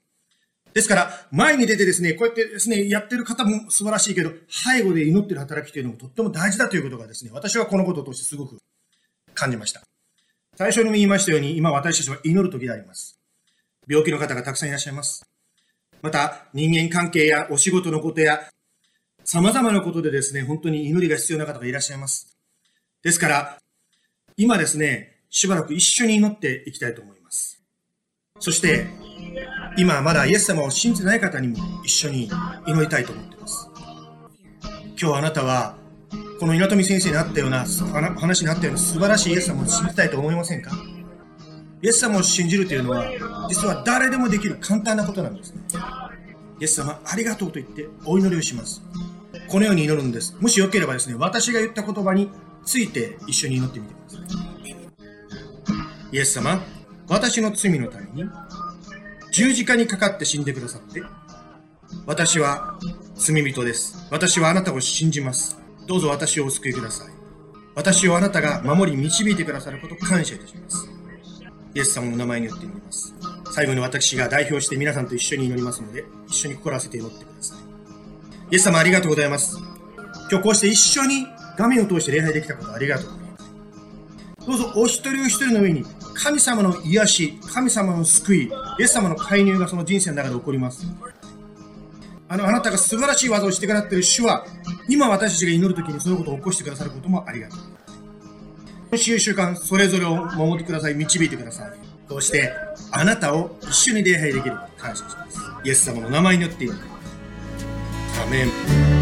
ですから、前に出てですね、こうやってですね、やってる方も素晴らしいけど、背後で祈ってる働きというのもとっても大事だということがですね、私はこのことを通してすごく感じました。最初にも言いましたように、今私たちは祈る時であります。病気の方がたくさんいらっしゃいます。また、人間関係やお仕事のことや、様々なことでですね、本当に祈りが必要な方がいらっしゃいます。ですから、今ですね、しばらく一緒に祈っていきたいと思います。そして、今まだイエス様を信じてない方にも一緒に祈りたいと思っています。今日あなたは、この稲富先生にあったような、話にあったような素晴らしいイエス様を信じたいと思いませんか？イエス様を信じるというのは、実は誰でもできる簡単なことなんですね。イエス様、ありがとうと言ってお祈りをします。このように祈るんです。もしよければですね、私が言った言葉について一緒に祈ってみてください。イエス様、私の罪のために十字架にかかって死んでくださって、私は罪人です。私はあなたを信じます。どうぞ私をお救いください。私をあなたが守り導いてくださること感謝いたします。イエス様の名前によって祈ります。最後に私が代表して皆さんと一緒に祈りますので、一緒に心合わせて祈ってください。イエス様ありがとうございます。今日こうして一緒に画面を通して礼拝できたことありがとうございます。どうぞお一人お一人の上に神様の癒し、神様の救い、イエス様の介入がその人生の中で起こります。あの、あなたが素晴らしい技をしてくださっている主は、今私たちが祈るときにそのことを起こしてくださることもありがとう。今週週間、それぞれを守ってください、導いてください。そして、あなたを一緒に礼拝できる感謝します。イエス様の名前によって祈ります。アメン。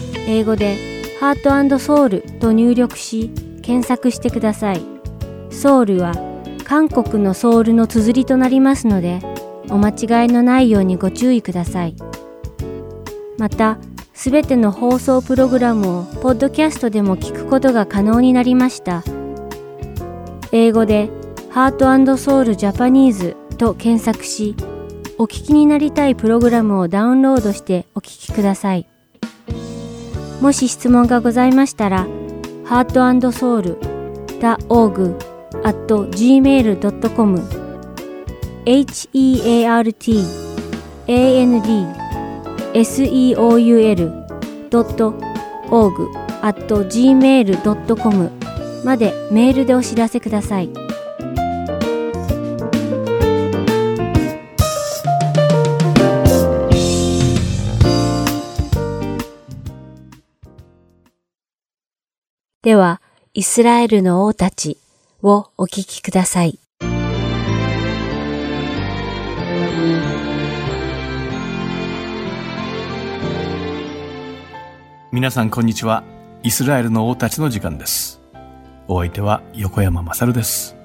英語でハートソウルと入力し検索してください。ソウルは韓国のソウルの綴りとなりますのでお間違いのないようにご注意ください。また、すべての放送プログラムをポッドキャストでも聞くことが可能になりました。英語でハートソウルジャパニーズと検索し、お聞きになりたいプログラムをダウンロードしてお聞きください。もし質問がございましたら、heartandsoul.org at gmail.com heart and seoul.org at gmail.com までメールでお知らせください。では、イスラエルの王たちをお聞きください。皆さんこんにちは。イスラエルの王たちの時間です。お相手は横山まさるです。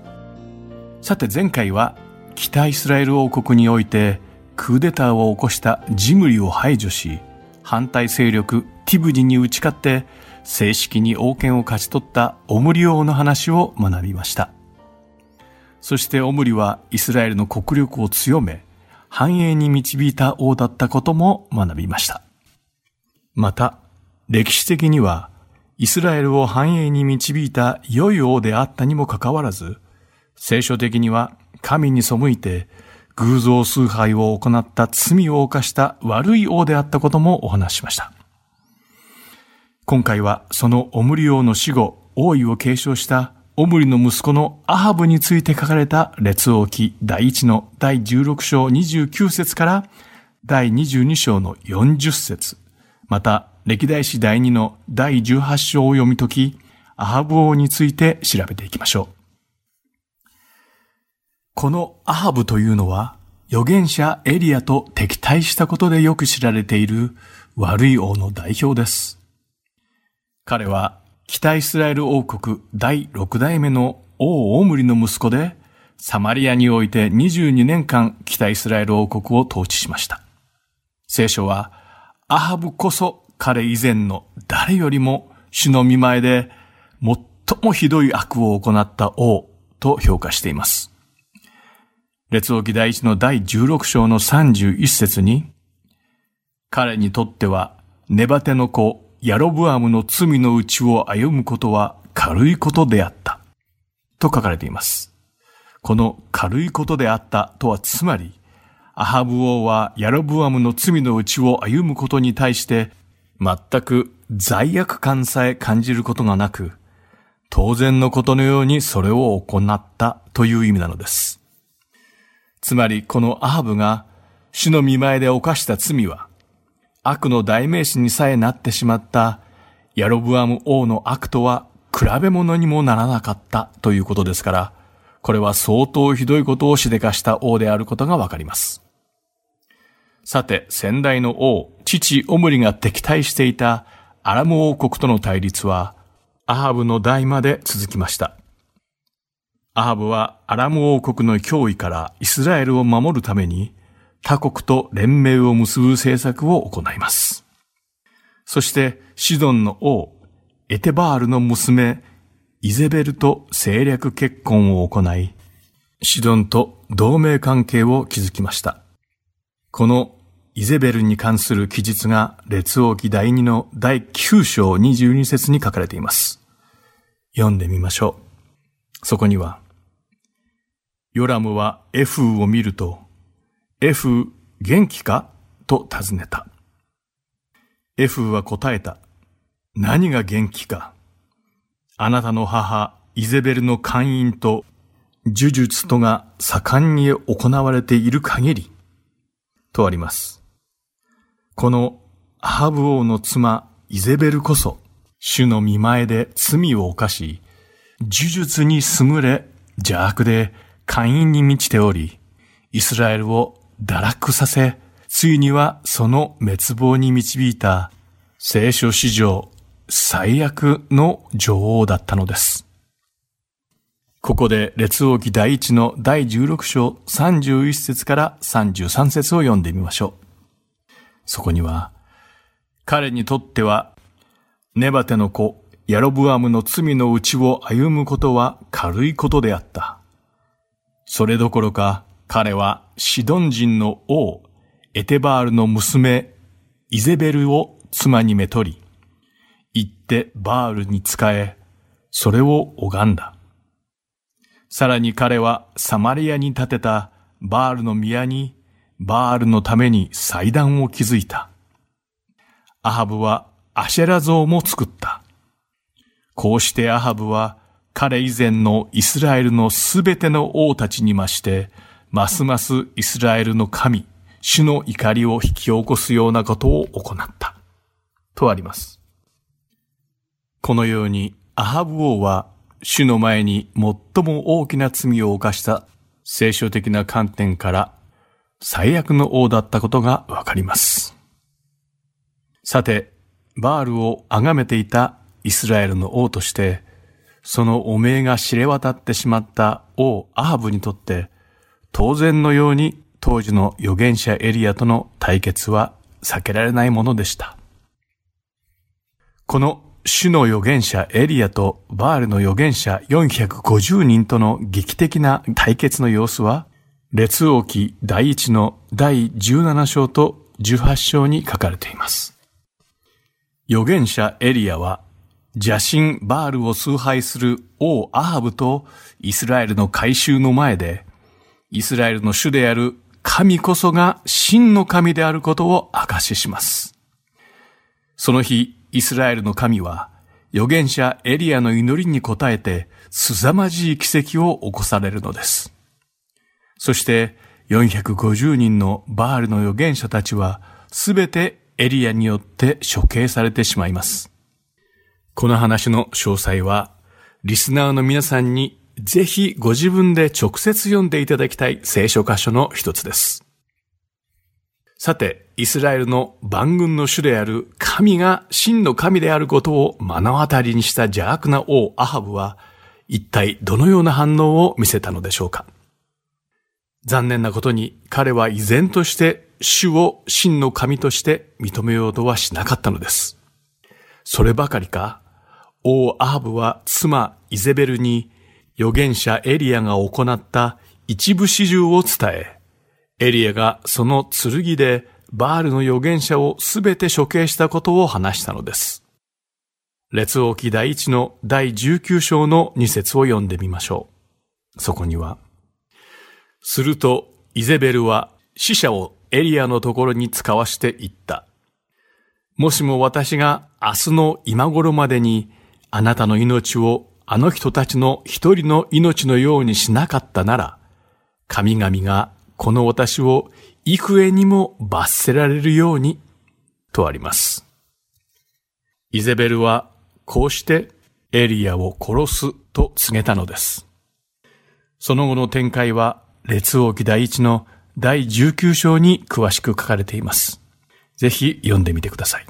さて前回は北イスラエル王国においてクーデターを起こしたジムリを排除し、反対勢力ティブジに打ち勝って正式に王権を勝ち取ったオムリ王の話を学びました。そしてオムリはイスラエルの国力を強め、繁栄に導いた王だったことも学びました。また、歴史的には、イスラエルを繁栄に導いた良い王であったにもかかわらず、聖書的には神に背いて偶像崇拝を行った罪を犯した悪い王であったこともお話しました。今回はそのオムリ王の死後、王位を継承したオムリの息子のアハブについて書かれた列王記第1の第16章29節から第22章の40節また歴代史第2の第18章を読み解き、アハブ王について調べていきましょう。このアハブというのは、預言者エリアと敵対したことでよく知られている悪い王の代表です。彼は北イスラエル王国第6代目の王オムリの息子で、サマリアにおいて22年間北イスラエル王国を統治しました。聖書は、アハブこそ彼以前の誰よりも主の見前で最もひどい悪を行った王と評価しています。列王記第一の第16章の31節に、彼にとってはネバテの子ヤロブアムの罪のうちを歩むことは軽いことであった。と書かれています。この軽いことであったとはつまり、アハブ王はヤロブアムの罪のうちを歩むことに対して全く罪悪感さえ感じることがなく、当然のことのようにそれを行ったという意味なのです。つまりこのアハブが主の見前で犯した罪は、悪の代名詞にさえなってしまったヤロブアム王の悪とは比べ物にもならなかったということですから、これは相当ひどいことをしでかした王であることがわかります。さて、先代の王、父オムリが敵対していたアラム王国との対立は、アハブの代まで続きました。アハブはアラム王国の脅威からイスラエルを守るために、他国と連盟を結ぶ政策を行います。そして、シドンの王、エテバールの娘、イゼベルと政略結婚を行い、シドンと同盟関係を築きました。このイゼベルに関する記述が列王記第2の第9章22節に書かれています。読んでみましょう。そこには、ヨラムはエフーを見ると、エフー元気か？と尋ねた。エフーは答えた。何が元気か？あなたの母、イゼベルの勧誘と呪術とが盛んに行われている限り、とあります。このハブ王の妻、イゼベルこそ、主の見前で罪を犯し、呪術に優れ、邪悪で寛因に満ちており、イスラエルを堕落させ、ついにはその滅亡に導いた聖書史上最悪の女王だったのです。ここで列王記第一の第16章31節から33節を読んでみましょう。そこには、彼にとっては、ネバテの子、ヤロブアムの罪のうちを歩むことは軽いことであった。それどころか、彼はシドン人の王、エテバールの娘、イゼベルを妻にめとり、行ってバールに仕え、それを拝んだ。さらに彼はサマリアに建てたバールの宮にバールのために祭壇を築いた。アハブはアシェラ像も作った。こうしてアハブは彼以前のイスラエルのすべての王たちにまして、ますますイスラエルの神、主の怒りを引き起こすようなことを行った。とあります。このようにアハブ王は主の前に最も大きな罪を犯した聖書的な観点から最悪の王だったことがわかります。さて、バールを崇めていたイスラエルの王として、その汚名が知れ渡ってしまった王アハブにとって、当然のように当時の預言者エリアとの対決は避けられないものでした。この主の預言者エリアとバールの預言者450人との劇的な対決の様子は、列王記第一の第17章と18章に書かれています。預言者エリアは、邪神バールを崇拝する王アハブとイスラエルの改宗の前で、イスラエルの主である神こそが真の神であることを証しします。その日、イスラエルの神は、預言者エリアの祈りに応えて、凄まじい奇跡を起こされるのです。そして、450人のバールの預言者たちは、すべてエリアによって処刑されてしまいます。この話の詳細は、リスナーの皆さんにぜひご自分で直接読んでいただきたい聖書箇所の一つです。さて、イスラエルの万軍の主である神が真の神であることを目の当たりにした邪悪な王アハブは、一体どのような反応を見せたのでしょうか残念なことに彼は依然として主を真の神として認めようとはしなかったのです。そればかりか、王アハブは妻イゼベルに預言者エリアが行った一部始終を伝え、エリアがその剣でバールの預言者をすべて処刑したことを話したのです。列王記第一の第19章の2節を読んでみましょう。そこには、するとイゼベルは死者をエリアのところに使わして言った。もしも私が明日の今頃までにあなたの命をあの人たちの一人の命のようにしなかったなら、神々がこの私を幾重にも罰せられるように、とあります。イゼベルはこうしてエリアを殺すと告げたのです。その後の展開は列王記第一の第19章に詳しく書かれています。ぜひ読んでみてください。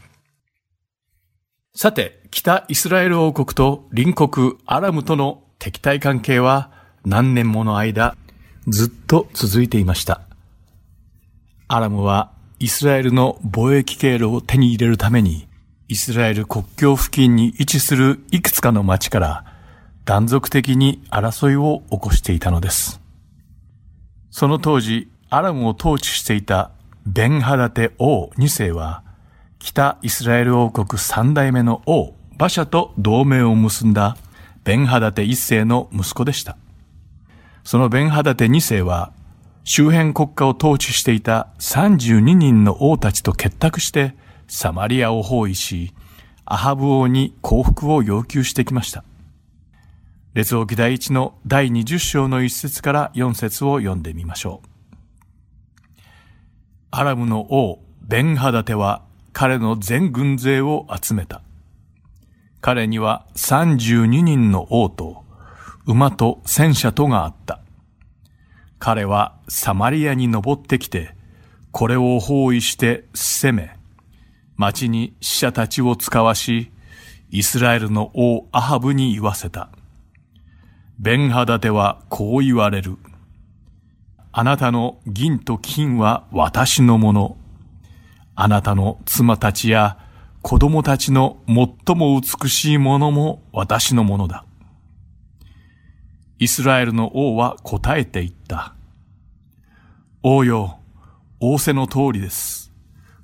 さて、北イスラエル王国と隣国アラムとの敵対関係は何年もの間ずっと続いていました。アラムはイスラエルの貿易経路を手に入れるために、イスラエル国境付近に位置するいくつかの町から断続的に争いを起こしていたのです。その当時、アラムを統治していたベンハダテ王2世は、北イスラエル王国三代目の王、馬車と同盟を結んだベンハダテ1世の息子でした。そのベンハダテ2世は、周辺国家を統治していた32人の王たちと結託して、サマリアを包囲し、アハブ王に降伏を要求してきました。列王記第一の第20章の一節から4節を読んでみましょう。アラムの王、ベンハダテは彼の全軍勢を集めた。彼には32人の王と馬と戦車とがあった。彼はサマリアに登ってきて、これを包囲して攻め、町に死者たちを使わし、イスラエルの王アハブに言わせた。ベンハダテはこう言われる。あなたの銀と金は私のもの。あなたの妻たちや子供たちの最も美しいものも私のものだ。イスラエルの王は答えて言った。王よ、仰せの通りです。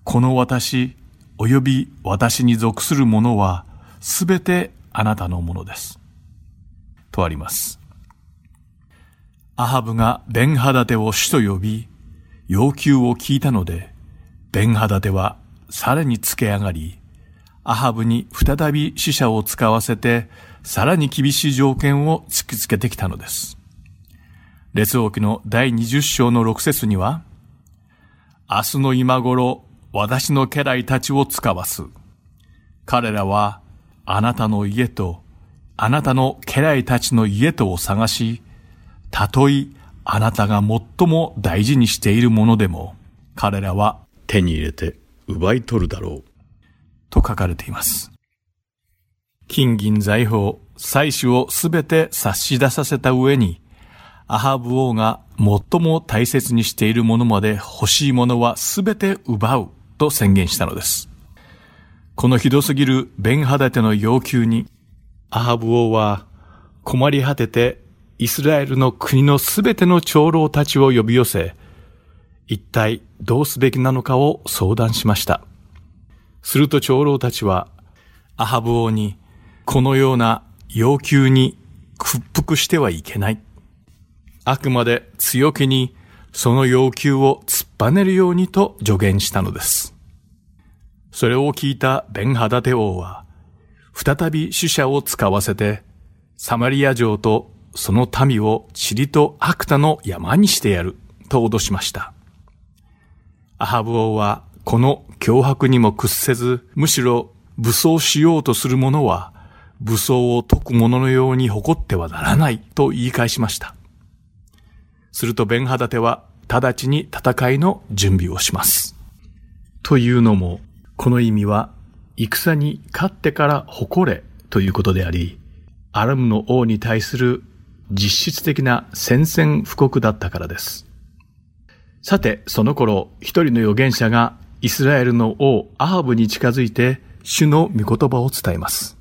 この私、及び私に属するものは、すべてあなたのものです。とあります。アハブがベンハダテを主と呼び、要求を聞いたので、ベンハダテはさらにつけ上がり、アハブに再び死者を使わせて、さらに厳しい条件を突きつけてきたのです。列王記の第20章の6節には、明日の今頃、私の家来たちを使わす。彼らは、あなたの家と、あなたの家来たちの家とを探し、たとえあなたが最も大事にしているものでも、彼らは手に入れて奪い取るだろう。と書かれています。金銀財宝、祭祀をすべて差し出させた上に、アハブ王が最も大切にしているものまで欲しいものはすべて奪うと宣言したのです。このひどすぎるベンハダテの要求に、アハブ王は困り果ててイスラエルの国のすべての長老たちを呼び寄せ、一体どうすべきなのかを相談しました。すると長老たちは、アハブ王に、このような要求に屈服してはいけない。あくまで強気にその要求を突っぱねるようにと助言したのです。それを聞いたベンハダテ王は、再び死者を使わせて、サマリア城とその民を塵と悪多の山にしてやると脅しました。アハブ王はこの脅迫にも屈せず、むしろ武装しようとする者は武装を解く者のように誇ってはならないと言い返しました。するとベンハダテは直ちに戦いの準備をします。というのも、この意味は戦に勝ってから誇れということであり、アラムの王に対する実質的な宣戦布告だったからです。さて、その頃、一人の預言者がイスラエルの王アハブに近づいて、主の御言葉を伝えます。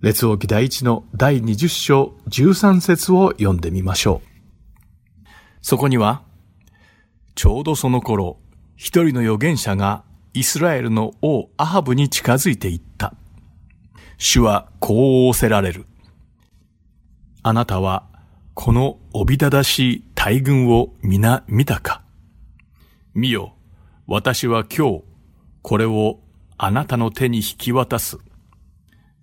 列王記第一の第20章13節を読んでみましょう。そこには、ちょうどその頃、一人の預言者がイスラエルの王アハブに近づいていった。主はこう仰せられる。あなたはこのおびただしい大軍を皆見たか見よ、私は今日これをあなたの手に引き渡す。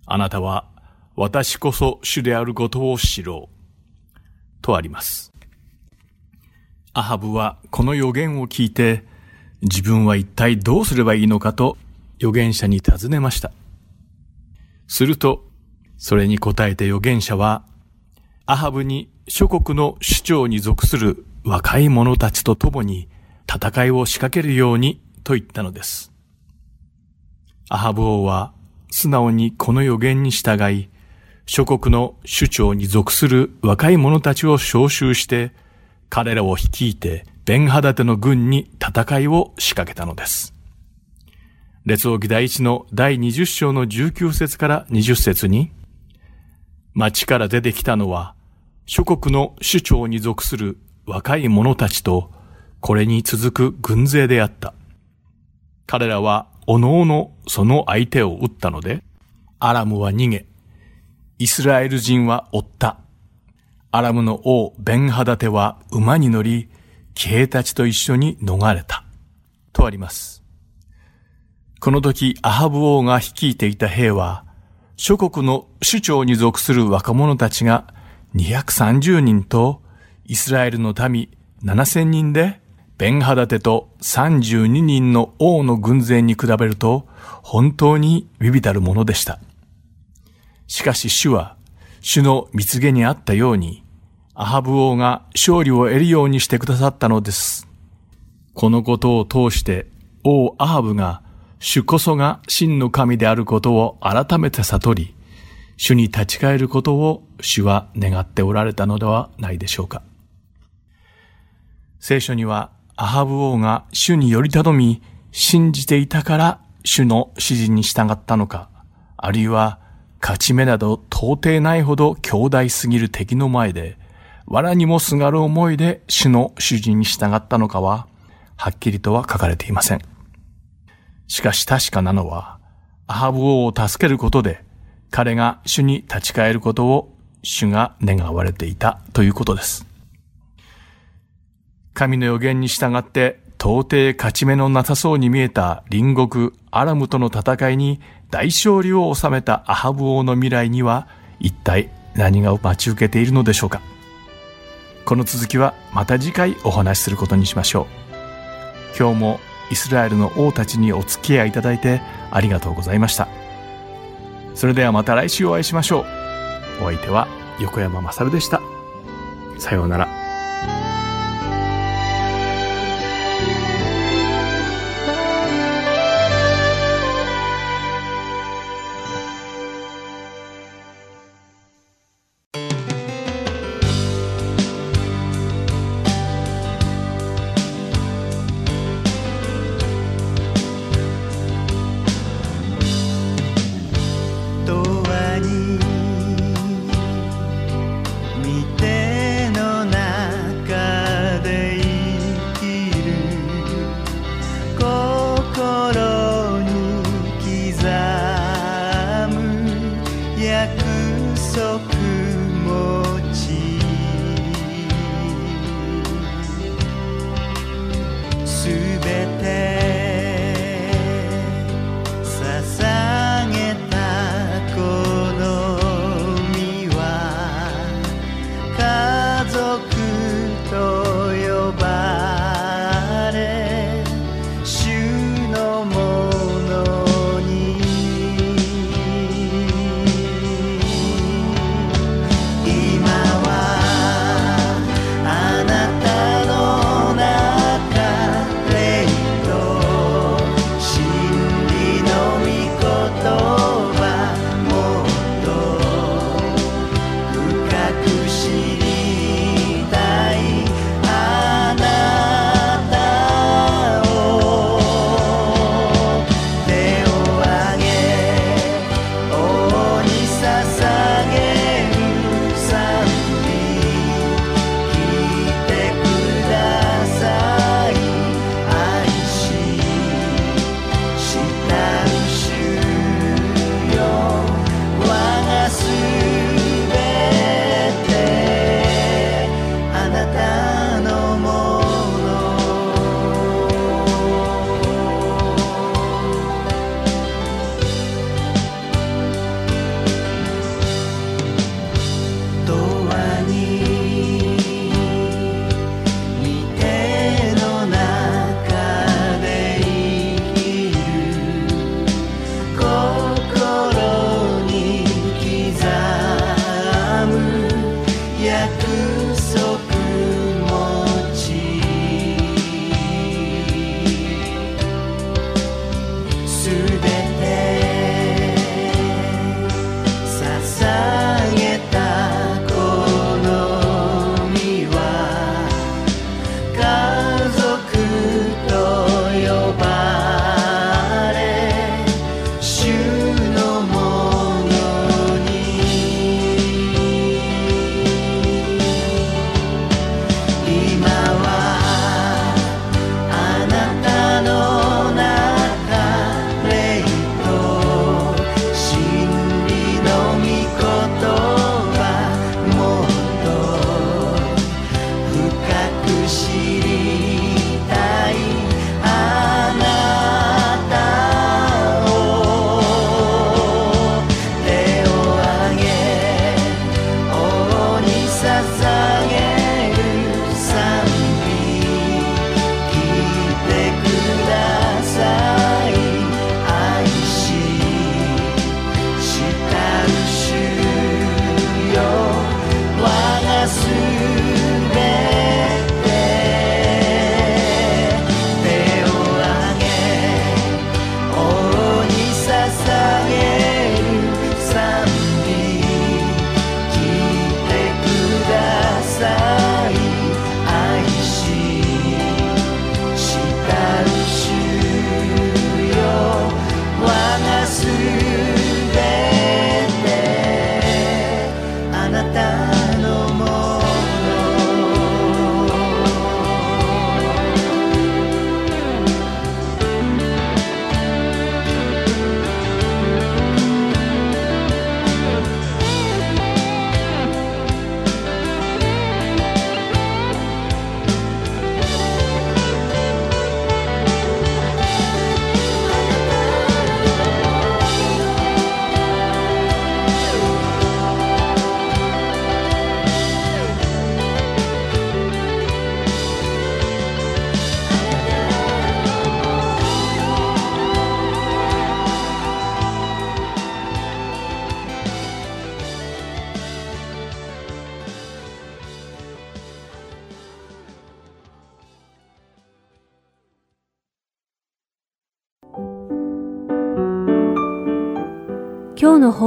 あなたは私こそ主であることを知ろう。とあります。アハブはこの予言を聞いて自分は一体どうすればいいのかと預言者に尋ねました。すると、それに答えて預言者はアハブに諸国の首長に属する若い者たちと共に戦いを仕掛けるようにと言ったのです。アハブ王は素直にこの予言に従い、諸国の首長に属する若い者たちを召集して、彼らを率いてベンハダテの軍に戦いを仕掛けたのです。列王記第一の第20章の19節から20節に、町から出てきたのは、諸国の首長に属する若い者たちと、これに続く軍勢であった。彼らは、おのおのその相手を撃ったので、アラムは逃げ、イスラエル人は追った。アラムの王ベンハダテは馬に乗り、騎兵たちと一緒に逃れた。とあります。この時、アハブ王が率いていた兵は、諸国の首長に属する若者たちが230人と、イスラエルの民7000人で、ベンハダテと32人の王の軍勢に比べると、本当にビビたるものでした。しかし主は、主の蜜毛にあったように、アハブ王が勝利を得るようにしてくださったのです。このことを通して王アハブが主こそが真の神であることを改めて悟り、主に立ち返ることを主は願っておられたのではないでしょうか。聖書にはアハブ王が主により頼み、信じていたから主の指示に従ったのか、あるいは勝ち目など到底ないほど強大すぎる敵の前で、藁にもすがる思いで主の指示に従ったのかは、はっきりとは書かれていません。しかし確かなのは、アハブ王を助けることで、彼が主に立ち返ることを主が願われていたということです。神の予言に従って到底勝ち目のなさそうに見えた隣国アラムとの戦いに大勝利を収めたアハブ王の未来には一体何が待ち受けているのでしょうか。この続きはまた次回お話しすることにしましょう。今日もイスラエルの王たちにお付き合いいただいてありがとうございました。それではまた来週お会いしましょう。お相手は横山まさるでした。さようなら。